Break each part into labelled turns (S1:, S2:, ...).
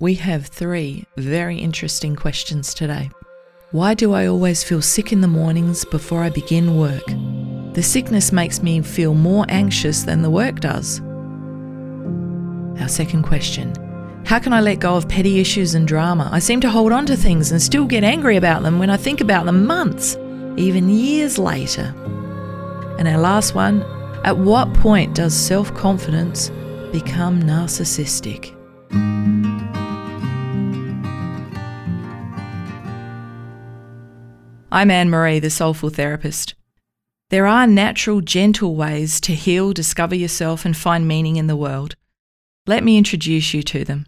S1: we have three very interesting questions today. Why do I always feel sick in the mornings before I begin work? The sickness makes me feel more anxious than the work does. Our second question How can I let go of petty issues and drama? I seem to hold on to things and still get angry about them when I think about them months, even years later. And our last one At what point does self confidence become narcissistic? I'm Anne Marie, the soulful therapist. There are natural, gentle ways to heal, discover yourself, and find meaning in the world. Let me introduce you to them.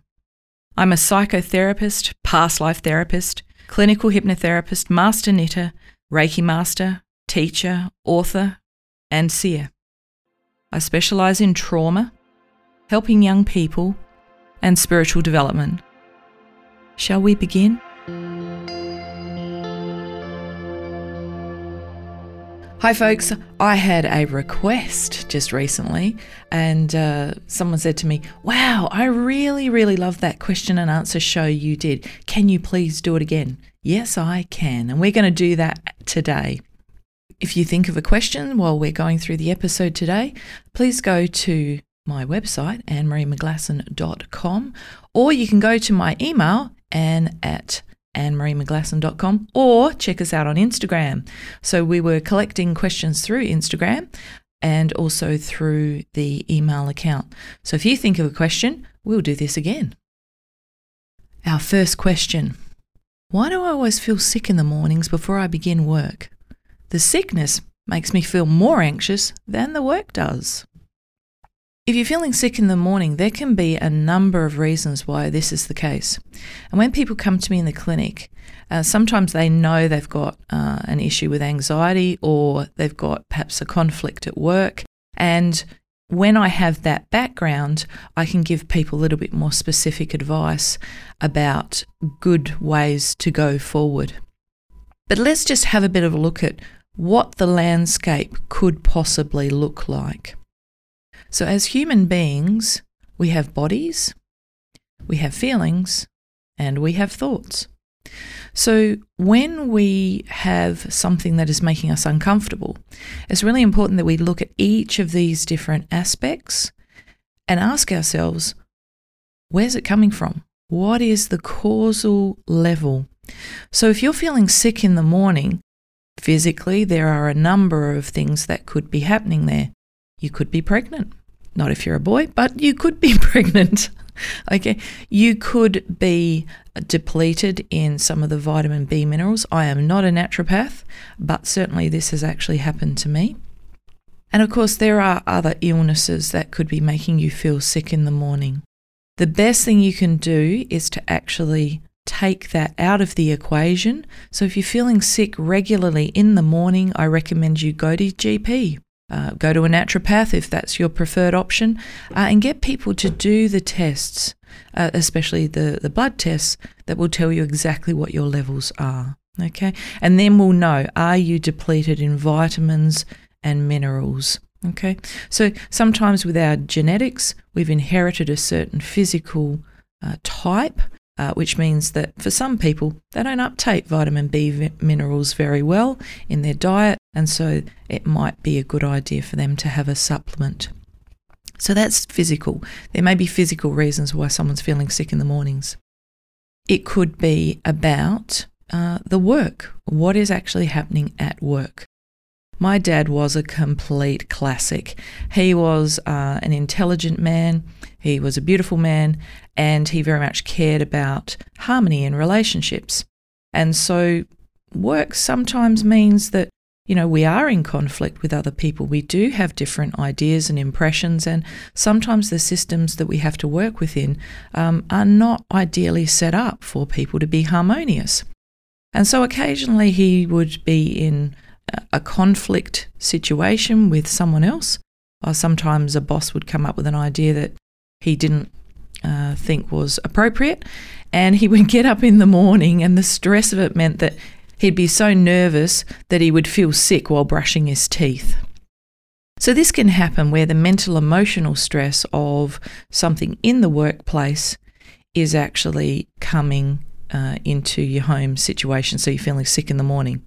S1: I'm a psychotherapist, past life therapist, clinical hypnotherapist, master knitter, Reiki master, teacher, author, and seer. I specialize in trauma, helping young people, and spiritual development. Shall we begin? Hi, folks. I had a request just recently, and uh, someone said to me, Wow, I really, really love that question and answer show you did. Can you please do it again? Yes, I can. And we're going to do that today. If you think of a question while we're going through the episode today, please go to my website, annemariemcglasson.com, or you can go to my email, anne at annemariemcglasson.com or check us out on Instagram. So we were collecting questions through Instagram and also through the email account. So if you think of a question, we'll do this again. Our first question Why do I always feel sick in the mornings before I begin work? The sickness makes me feel more anxious than the work does. If you're feeling sick in the morning, there can be a number of reasons why this is the case. And when people come to me in the clinic, uh, sometimes they know they've got uh, an issue with anxiety or they've got perhaps a conflict at work. And when I have that background, I can give people a little bit more specific advice about good ways to go forward. But let's just have a bit of a look at what the landscape could possibly look like. So, as human beings, we have bodies, we have feelings, and we have thoughts. So, when we have something that is making us uncomfortable, it's really important that we look at each of these different aspects and ask ourselves where's it coming from? What is the causal level? So, if you're feeling sick in the morning, physically, there are a number of things that could be happening there. You could be pregnant. Not if you're a boy, but you could be pregnant. okay. You could be depleted in some of the vitamin B minerals. I am not a naturopath, but certainly this has actually happened to me. And of course, there are other illnesses that could be making you feel sick in the morning. The best thing you can do is to actually take that out of the equation. So if you're feeling sick regularly in the morning, I recommend you go to GP uh, go to a naturopath if that's your preferred option, uh, and get people to do the tests, uh, especially the, the blood tests that will tell you exactly what your levels are. Okay, and then we'll know are you depleted in vitamins and minerals. Okay, so sometimes with our genetics, we've inherited a certain physical uh, type uh, which means that for some people, they don't uptake vitamin B minerals very well in their diet, and so it might be a good idea for them to have a supplement. So that's physical. There may be physical reasons why someone's feeling sick in the mornings. It could be about uh, the work. What is actually happening at work? My dad was a complete classic. He was uh, an intelligent man, he was a beautiful man, and he very much cared about harmony in relationships. And so, work sometimes means that you know, we are in conflict with other people. We do have different ideas and impressions, and sometimes the systems that we have to work within um, are not ideally set up for people to be harmonious. And so occasionally he would be in a conflict situation with someone else. Or sometimes a boss would come up with an idea that he didn't uh, think was appropriate, and he would get up in the morning, and the stress of it meant that he'd be so nervous that he would feel sick while brushing his teeth. So, this can happen where the mental emotional stress of something in the workplace is actually coming uh, into your home situation. So you're feeling sick in the morning.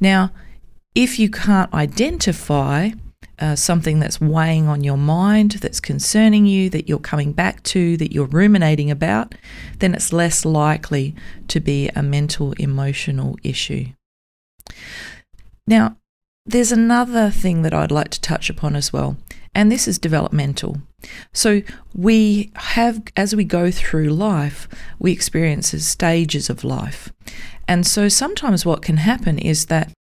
S1: Now, if you can't identify uh, something that's weighing on your mind, that's concerning you, that you're coming back to, that you're ruminating about, then it's less likely to be a mental emotional issue. Now, there's another thing that I'd like to touch upon as well, and this is developmental. So, we have, as we go through life, we experience stages of life. And so, sometimes what can happen is that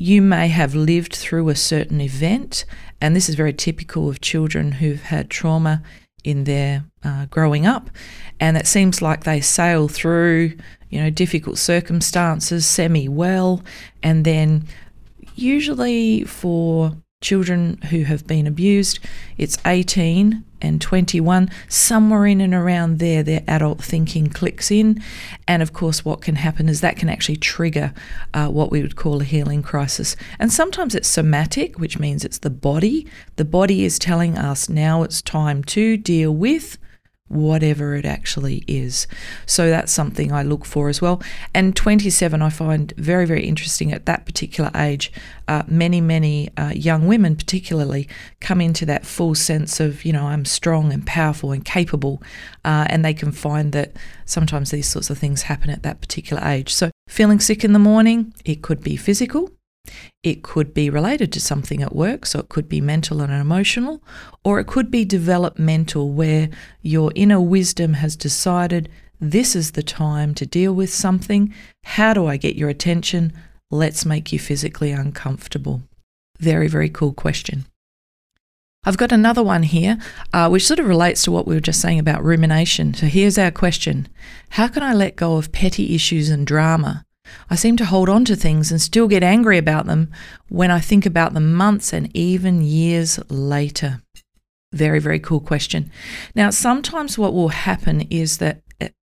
S1: you may have lived through a certain event, and this is very typical of children who've had trauma in their uh, growing up, and it seems like they sail through, you know, difficult circumstances semi well, and then usually for children who have been abused, it's 18 and 21, somewhere in and around there, their adult thinking clicks in. And of course, what can happen is that can actually trigger uh, what we would call a healing crisis. And sometimes it's somatic, which means it's the body. The body is telling us now it's time to deal with whatever it actually is. So that's something I look for as well. And 27, I find very, very interesting at that particular age. Uh, many, many uh, young women, particularly, come into that full sense of, you know, I'm strong and powerful and capable. Uh, and they can find that sometimes these sorts of things happen at that particular age. So feeling sick in the morning, it could be physical. It could be related to something at work, so it could be mental and emotional, or it could be developmental, where your inner wisdom has decided this is the time to deal with something. How do I get your attention? Let's make you physically uncomfortable. Very, very cool question. I've got another one here, uh, which sort of relates to what we were just saying about rumination. So here's our question How can I let go of petty issues and drama I seem to hold on to things and still get angry about them when I think about them months and even years later. Very, very cool question. Now, sometimes what will happen is that,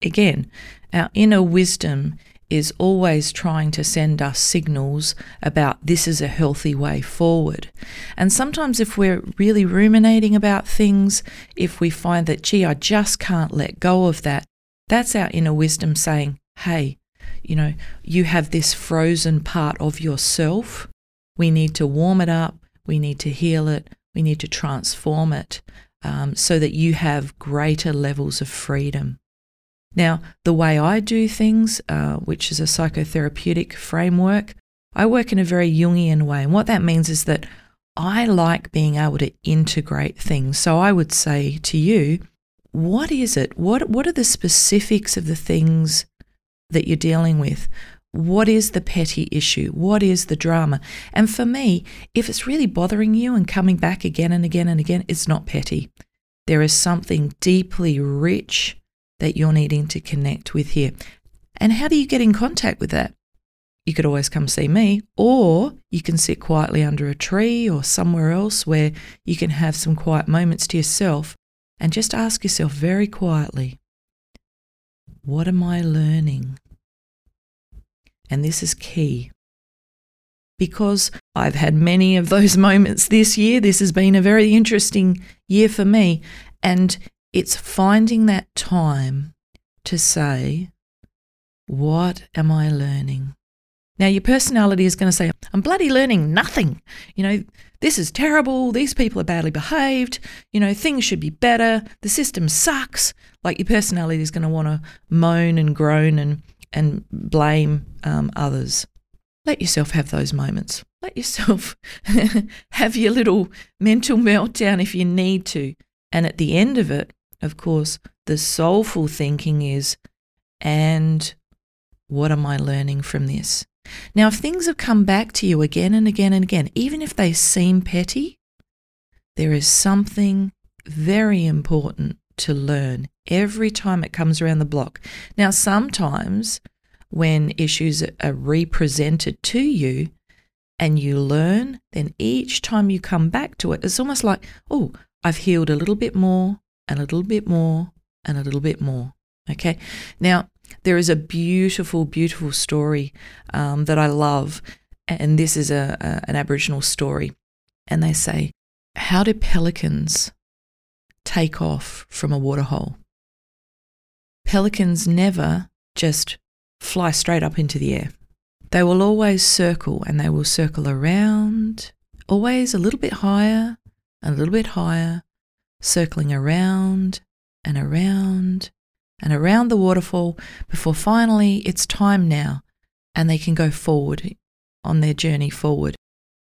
S1: again, our inner wisdom is always trying to send us signals about this is a healthy way forward. And sometimes, if we're really ruminating about things, if we find that, gee, I just can't let go of that, that's our inner wisdom saying, hey, you know, you have this frozen part of yourself. We need to warm it up. We need to heal it. We need to transform it um, so that you have greater levels of freedom. Now, the way I do things, uh, which is a psychotherapeutic framework, I work in a very Jungian way. And what that means is that I like being able to integrate things. So I would say to you, what is it? What, what are the specifics of the things that you're dealing with. What is the petty issue? What is the drama? And for me, if it's really bothering you and coming back again and again and again, it's not petty. There is something deeply rich that you're needing to connect with here. And how do you get in contact with that? You could always come see me, or you can sit quietly under a tree or somewhere else where you can have some quiet moments to yourself and just ask yourself very quietly what am I learning? And this is key. Because I've had many of those moments this year. This has been a very interesting year for me. And it's finding that time to say, What am I learning? Now, your personality is going to say, I'm bloody learning nothing. You know, this is terrible. These people are badly behaved. You know, things should be better. The system sucks. Like your personality is going to want to moan and groan and, and blame um, others. Let yourself have those moments. Let yourself have your little mental meltdown if you need to. And at the end of it, of course, the soulful thinking is, and what am I learning from this? Now, if things have come back to you again and again and again, even if they seem petty, there is something very important to learn every time it comes around the block. Now, sometimes when issues are represented to you and you learn, then each time you come back to it, it's almost like, oh, I've healed a little bit more and a little bit more and a little bit more. Okay. Now, there is a beautiful, beautiful story um, that I love, and this is a, a, an Aboriginal story. And they say, How do pelicans take off from a waterhole? Pelicans never just fly straight up into the air. They will always circle and they will circle around, always a little bit higher, a little bit higher, circling around and around and around the waterfall before finally it's time now and they can go forward on their journey forward.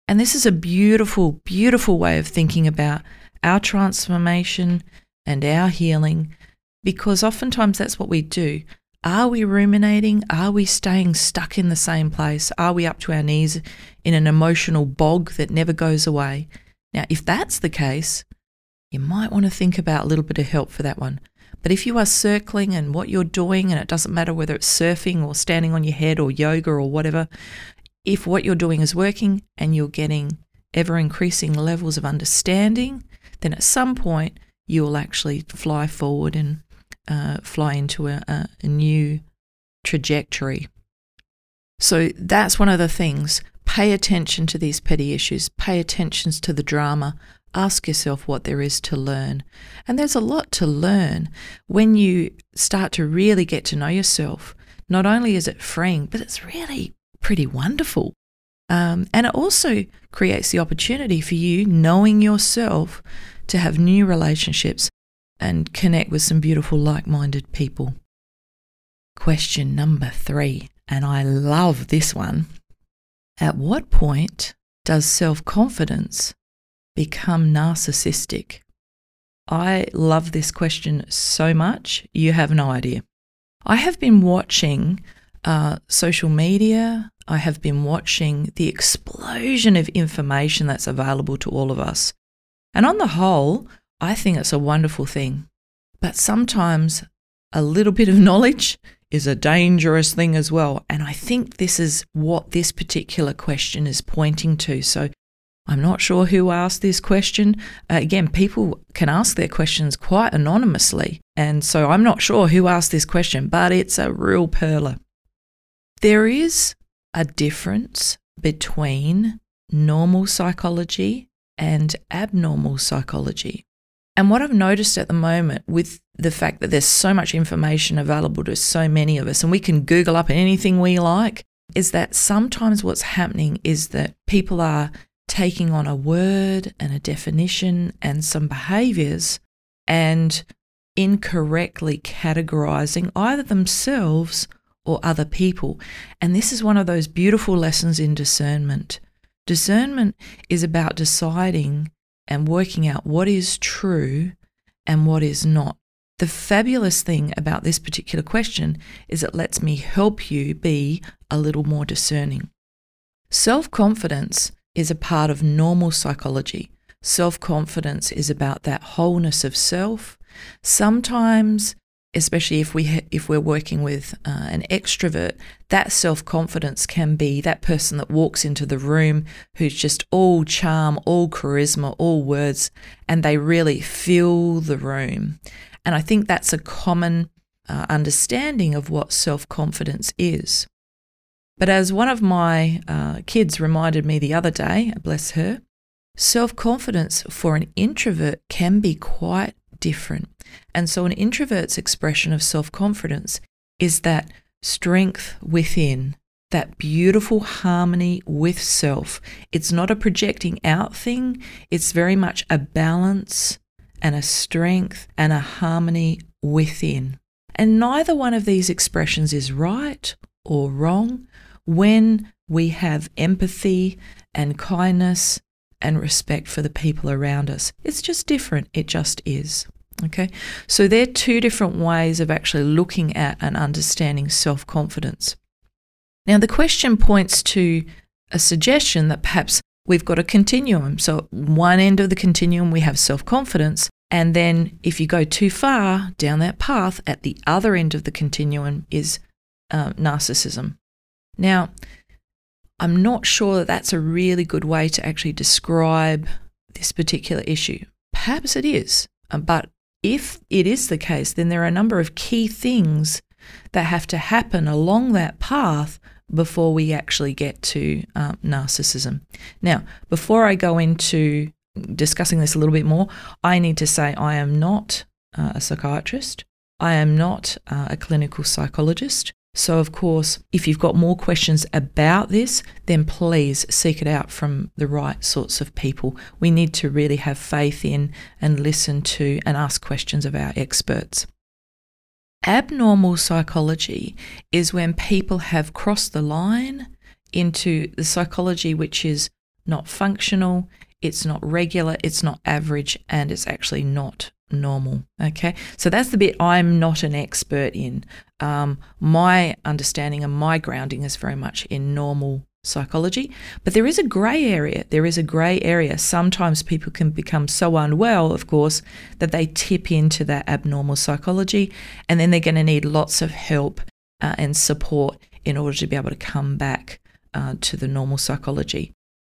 S1: And this is a beautiful, beautiful way of thinking about our transformation and our healing because oftentimes that's what we do. Are we ruminating? Are we staying stuck in the same place? Are we up to our knees in an emotional bog that never goes away? Now, if that's the case, you might want to think about a little bit of help for that one. But if you are circling and what you're doing, and it doesn't matter whether it's surfing or standing on your head or yoga or whatever, if what you're doing is working and you're getting ever increasing levels of understanding, then at some point you will actually fly forward and uh, fly into a, a, a new trajectory. So that's one of the things. Pay attention to these petty issues, pay attention to the drama. Ask yourself what there is to learn. And there's a lot to learn when you start to really get to know yourself. Not only is it freeing, but it's really pretty wonderful. Um, and it also creates the opportunity for you, knowing yourself, to have new relationships and connect with some beautiful, like minded people. Question number three, and I love this one. At what point does self confidence become narcissistic? I love this question so much, you have no idea. I have been watching uh, social media, I have been watching the explosion of information that's available to all of us. And on the whole, I think it's a wonderful thing. But sometimes a little bit of knowledge is a dangerous thing as well. And I think this is what this particular question is pointing to. So I'm not sure who asked this question. Uh, again, people can ask their questions quite anonymously. And so I'm not sure who asked this question, but it's a real perler. There is a difference between normal psychology and abnormal psychology. And what I've noticed at the moment with the fact that there's so much information available to so many of us, and we can Google up anything we like, is that sometimes what's happening is that people are taking on a word and a definition and some behaviors and incorrectly categorizing either themselves or other people. And this is one of those beautiful lessons in discernment. Discernment is about deciding and working out what is true and what is not. The fabulous thing about this particular question is it lets me help you be a little more discerning. Self confidence is a part of normal psychology. Self confidence is about that wholeness of self. Sometimes especially if we ha- if we're working with uh, an extrovert, that self confidence can be that person that walks into the room who's just all charm, all charisma, all words, and they really fill the room. And I think that's a common uh, understanding of what self confidence is. But as one of my uh, kids reminded me the other day, bless her, self confidence for an introvert can be quite different. And so, an introvert's expression of self confidence is that strength within, that beautiful harmony with self. It's not a projecting out thing, it's very much a balance and a strength and a harmony within. And neither one of these expressions is right or wrong when we have empathy and kindness and respect for the people around us. It's just different. It just is. Okay, so there are two different ways of actually looking at and understanding self confidence. Now, the question points to a suggestion that perhaps we've got a continuum. So, one end of the continuum, we have self confidence. And then, if you go too far down that path, at the other end of the continuum is uh, narcissism. Now, I'm not sure that that's a really good way to actually describe this particular issue. Perhaps it is, uh, but if it is the case, then there are a number of key things that have to happen along that path before we actually get to um, narcissism. Now, before I go into discussing this a little bit more, I need to say I am not uh, a psychiatrist. I am not uh, a clinical psychologist. So, of course, if you've got more questions about this, then please seek it out from the right sorts of people. We need to really have faith in and listen to and ask questions of our experts. Abnormal psychology is when people have crossed the line into the psychology which is not functional, it's not regular, it's not average, and it's actually not normal. Okay, so that's the bit I'm not an expert in. Um, my understanding and my grounding is very much in normal psychology, but there is a grey area. There is a grey area. Sometimes people can become so unwell, of course, that they tip into that abnormal psychology, and then they're going to need lots of help uh, and support in order to be able to come back uh, to the normal psychology.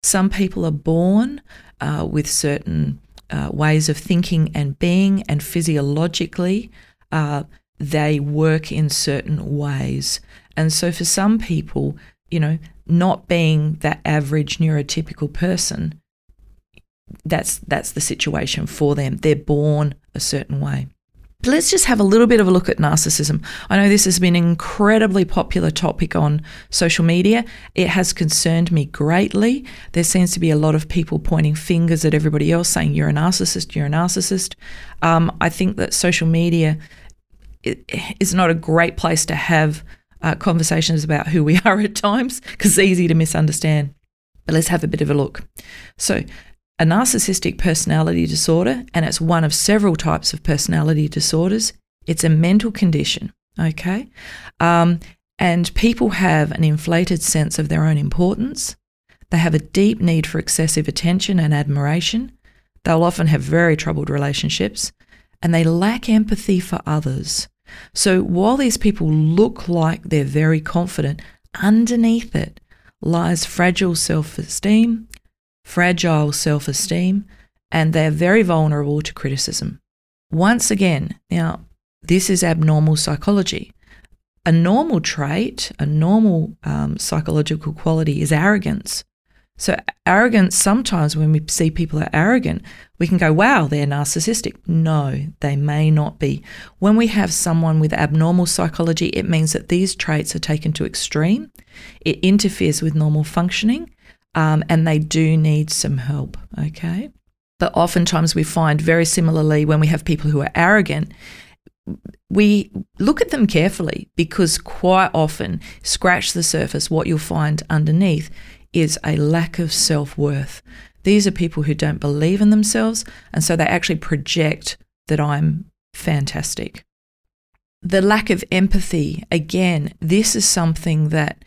S1: Some people are born uh, with certain uh, ways of thinking and being, and physiologically, uh, they work in certain ways. And so, for some people, you know, not being that average neurotypical person, that's that's the situation for them. They're born a certain way. Let's just have a little bit of a look at narcissism. I know this has been an incredibly popular topic on social media. It has concerned me greatly. There seems to be a lot of people pointing fingers at everybody else, saying, You're a narcissist, you're a narcissist. Um, I think that social media is not a great place to have uh, conversations about who we are at times because it's easy to misunderstand. But let's have a bit of a look. So, a narcissistic personality disorder, and it's one of several types of personality disorders. It's a mental condition, okay? Um, and people have an inflated sense of their own importance. They have a deep need for excessive attention and admiration. They'll often have very troubled relationships, and they lack empathy for others. So while these people look like they're very confident, underneath it lies fragile self esteem, fragile self esteem, and they're very vulnerable to criticism. Once again, now, this is abnormal psychology. A normal trait, a normal um, psychological quality is arrogance. So, arrogance, sometimes when we see people are arrogant, we can go, wow, they're narcissistic. No, they may not be. When we have someone with abnormal psychology, it means that these traits are taken to extreme. It interferes with normal functioning um, and they do need some help, okay? But oftentimes we find very similarly when we have people who are arrogant, we look at them carefully because quite often, scratch the surface, what you'll find underneath is a lack of self worth. These are people who don't believe in themselves, and so they actually project that I'm fantastic. The lack of empathy, again, this is something that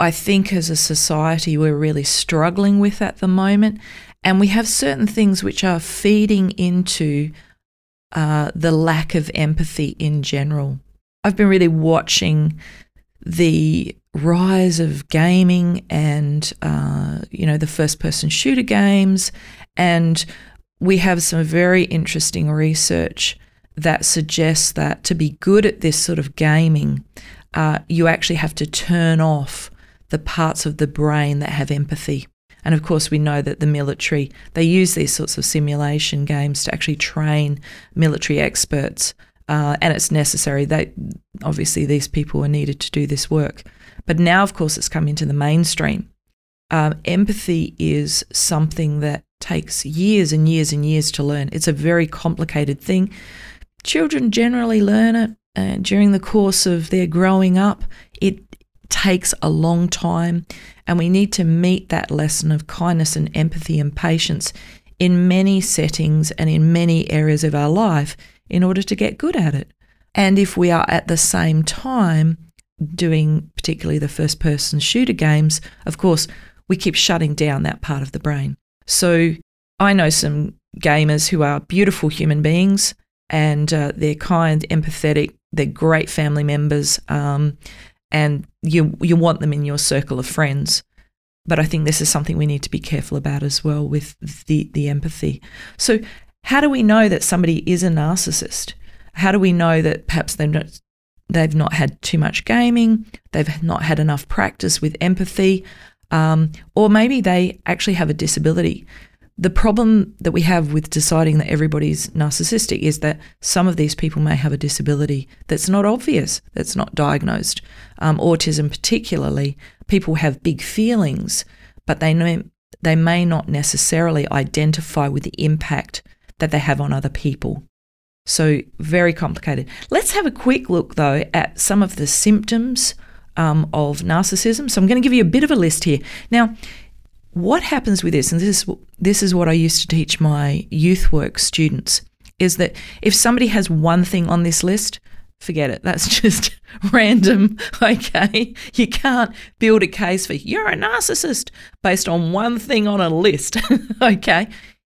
S1: I think as a society we're really struggling with at the moment. And we have certain things which are feeding into uh, the lack of empathy in general. I've been really watching the rise of gaming and, uh, you know, the first person shooter games. And we have some very interesting research that suggests that to be good at this sort of gaming, uh, you actually have to turn off the parts of the brain that have empathy. And of course, we know that the military, they use these sorts of simulation games to actually train military experts. Uh, and it's necessary. They, obviously, these people are needed to do this work. But now, of course, it's come into the mainstream. Um, empathy is something that takes years and years and years to learn. It's a very complicated thing. Children generally learn it during the course of their growing up, it takes a long time, and we need to meet that lesson of kindness and empathy and patience in many settings and in many areas of our life in order to get good at it. And if we are at the same time doing particularly the first person shooter games, of course, we keep shutting down that part of the brain. So I know some gamers who are beautiful human beings and uh, they're kind, empathetic, they're great family members, um, and you you want them in your circle of friends. But I think this is something we need to be careful about as well with the the empathy. So, how do we know that somebody is a narcissist? How do we know that perhaps they've not, they've not had too much gaming, they've not had enough practice with empathy, um, or maybe they actually have a disability? The problem that we have with deciding that everybody's narcissistic is that some of these people may have a disability that's not obvious, that's not diagnosed. Um, autism, particularly, people have big feelings, but they they may not necessarily identify with the impact that they have on other people. So, very complicated. Let's have a quick look, though, at some of the symptoms um, of narcissism. So, I'm going to give you a bit of a list here. Now, what happens with this, and this is, this is what I used to teach my youth work students, is that if somebody has one thing on this list, forget it. That's just random. Okay. You can't build a case for you're a narcissist based on one thing on a list. okay.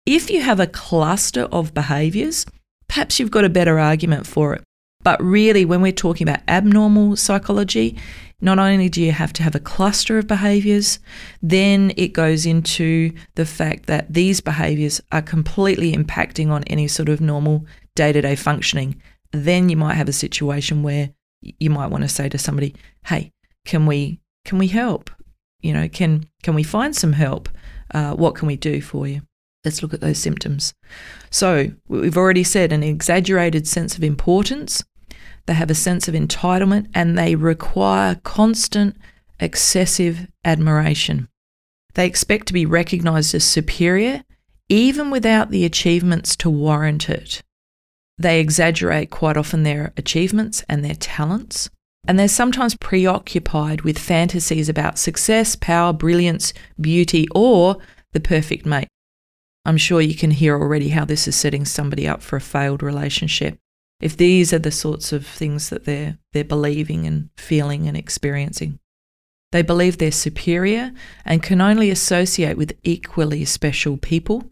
S1: If you have a cluster of behaviors, perhaps you've got a better argument for it. But really, when we're talking about abnormal psychology, not only do you have to have a cluster of behaviors, then it goes into the fact that these behaviors are completely impacting on any sort of normal day to day functioning. Then you might have a situation where you might want to say to somebody, "Hey, can we can we help? You know, can can we find some help? Uh, what can we do for you?" Let's look at those symptoms. So, we've already said an exaggerated sense of importance, they have a sense of entitlement and they require constant, excessive admiration. They expect to be recognized as superior, even without the achievements to warrant it. They exaggerate quite often their achievements and their talents, and they're sometimes preoccupied with fantasies about success, power, brilliance, beauty, or the perfect mate. I'm sure you can hear already how this is setting somebody up for a failed relationship if these are the sorts of things that they're they're believing and feeling and experiencing. They believe they're superior and can only associate with equally special people.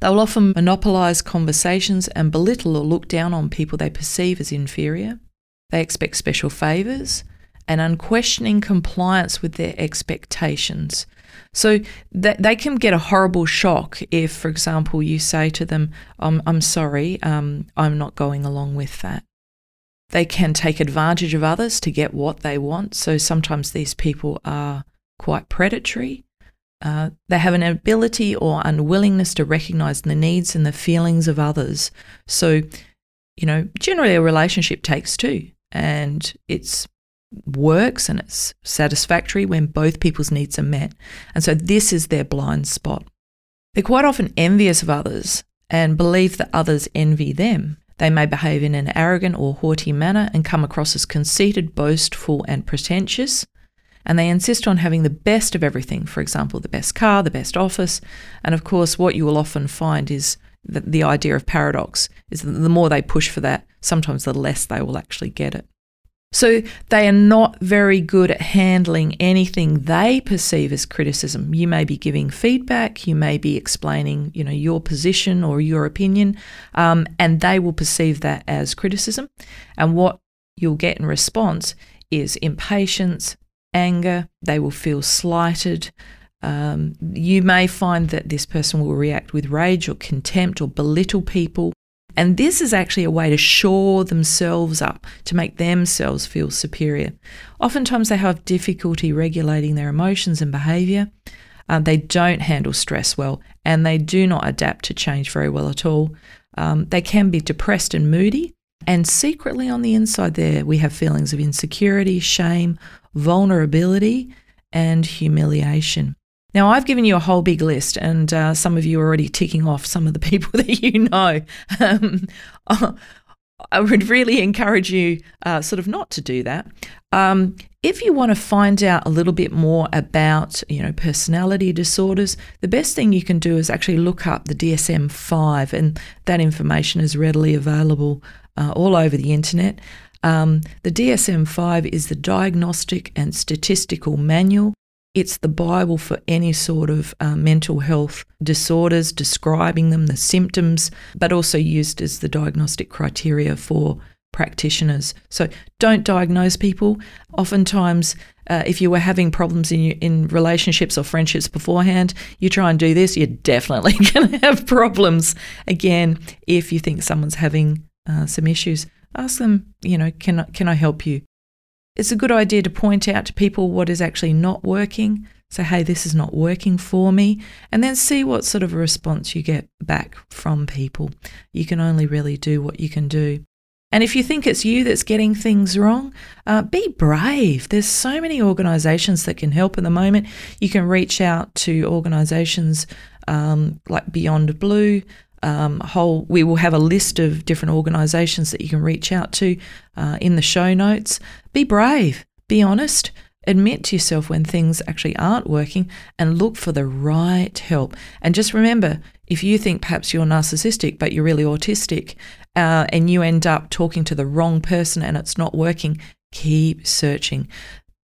S1: They will often monopolize conversations and belittle or look down on people they perceive as inferior. They expect special favors and unquestioning compliance with their expectations so th- they can get a horrible shock if, for example, you say to them, I'm, I'm sorry, um, I'm not going along with that. They can take advantage of others to get what they want. So sometimes these people are quite predatory. Uh, they have an ability or unwillingness to recognize the needs and the feelings of others. So, you know, generally a relationship takes two, and it's works and it's satisfactory when both people's needs are met. And so this is their blind spot. They're quite often envious of others and believe that others envy them. They may behave in an arrogant or haughty manner and come across as conceited, boastful, and pretentious. And they insist on having the best of everything, for example, the best car, the best office. And of course, what you will often find is that the idea of paradox is that the more they push for that, sometimes the less they will actually get it. So they are not very good at handling anything they perceive as criticism. You may be giving feedback, you may be explaining, you know, your position or your opinion, um, and they will perceive that as criticism. And what you'll get in response is impatience, anger. They will feel slighted. Um, you may find that this person will react with rage or contempt or belittle people. And this is actually a way to shore themselves up, to make themselves feel superior. Oftentimes, they have difficulty regulating their emotions and behavior. Uh, they don't handle stress well, and they do not adapt to change very well at all. Um, they can be depressed and moody, and secretly on the inside, there we have feelings of insecurity, shame, vulnerability, and humiliation. Now, I've given you a whole big list, and uh, some of you are already ticking off some of the people that you know. Um, I would really encourage you uh, sort of not to do that. Um, if you want to find out a little bit more about, you know, personality disorders, the best thing you can do is actually look up the DSM-5, and that information is readily available uh, all over the internet. Um, the DSM-5 is the Diagnostic and Statistical Manual it's the Bible for any sort of uh, mental health disorders, describing them, the symptoms, but also used as the diagnostic criteria for practitioners. So don't diagnose people. Oftentimes, uh, if you were having problems in in relationships or friendships beforehand, you try and do this, you're definitely going to have problems again. If you think someone's having uh, some issues, ask them. You know, can can I help you? It's a good idea to point out to people what is actually not working Say, hey, this is not working for me, and then see what sort of a response you get back from people. You can only really do what you can do. And if you think it's you that's getting things wrong, uh, be brave. There's so many organisations that can help at the moment. You can reach out to organisations um, like Beyond Blue. Um, whole, we will have a list of different organisations that you can reach out to uh, in the show notes. Be brave. Be honest. Admit to yourself when things actually aren't working and look for the right help. And just remember if you think perhaps you're narcissistic, but you're really autistic, uh, and you end up talking to the wrong person and it's not working, keep searching.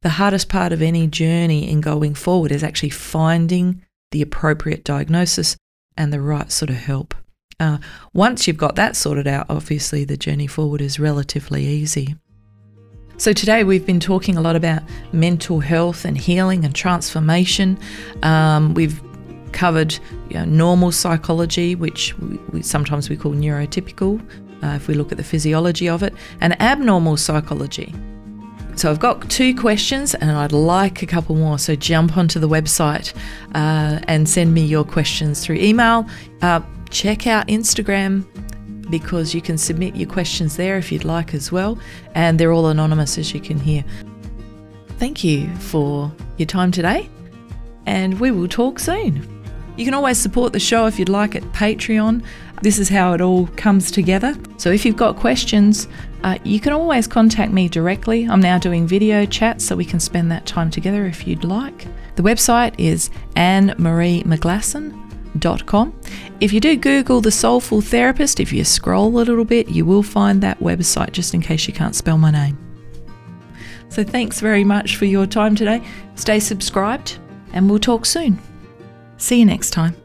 S1: The hardest part of any journey in going forward is actually finding the appropriate diagnosis and the right sort of help. Uh, once you've got that sorted out, obviously the journey forward is relatively easy. So, today we've been talking a lot about mental health and healing and transformation. Um, we've covered you know, normal psychology, which we, sometimes we call neurotypical, uh, if we look at the physiology of it, and abnormal psychology. So I've got two questions and I'd like a couple more. So jump onto the website uh, and send me your questions through email. Uh, check out Instagram because you can submit your questions there if you'd like as well. And they're all anonymous, as you can hear. Thank you for your time today, and we will talk soon. You can always support the show if you'd like at Patreon. This is how it all comes together. So if you've got questions, uh, you can always contact me directly. I'm now doing video chats so we can spend that time together if you'd like. The website is annemariemcglasson.com. If you do Google the Soulful Therapist, if you scroll a little bit, you will find that website just in case you can't spell my name. So thanks very much for your time today. Stay subscribed and we'll talk soon. See you next time.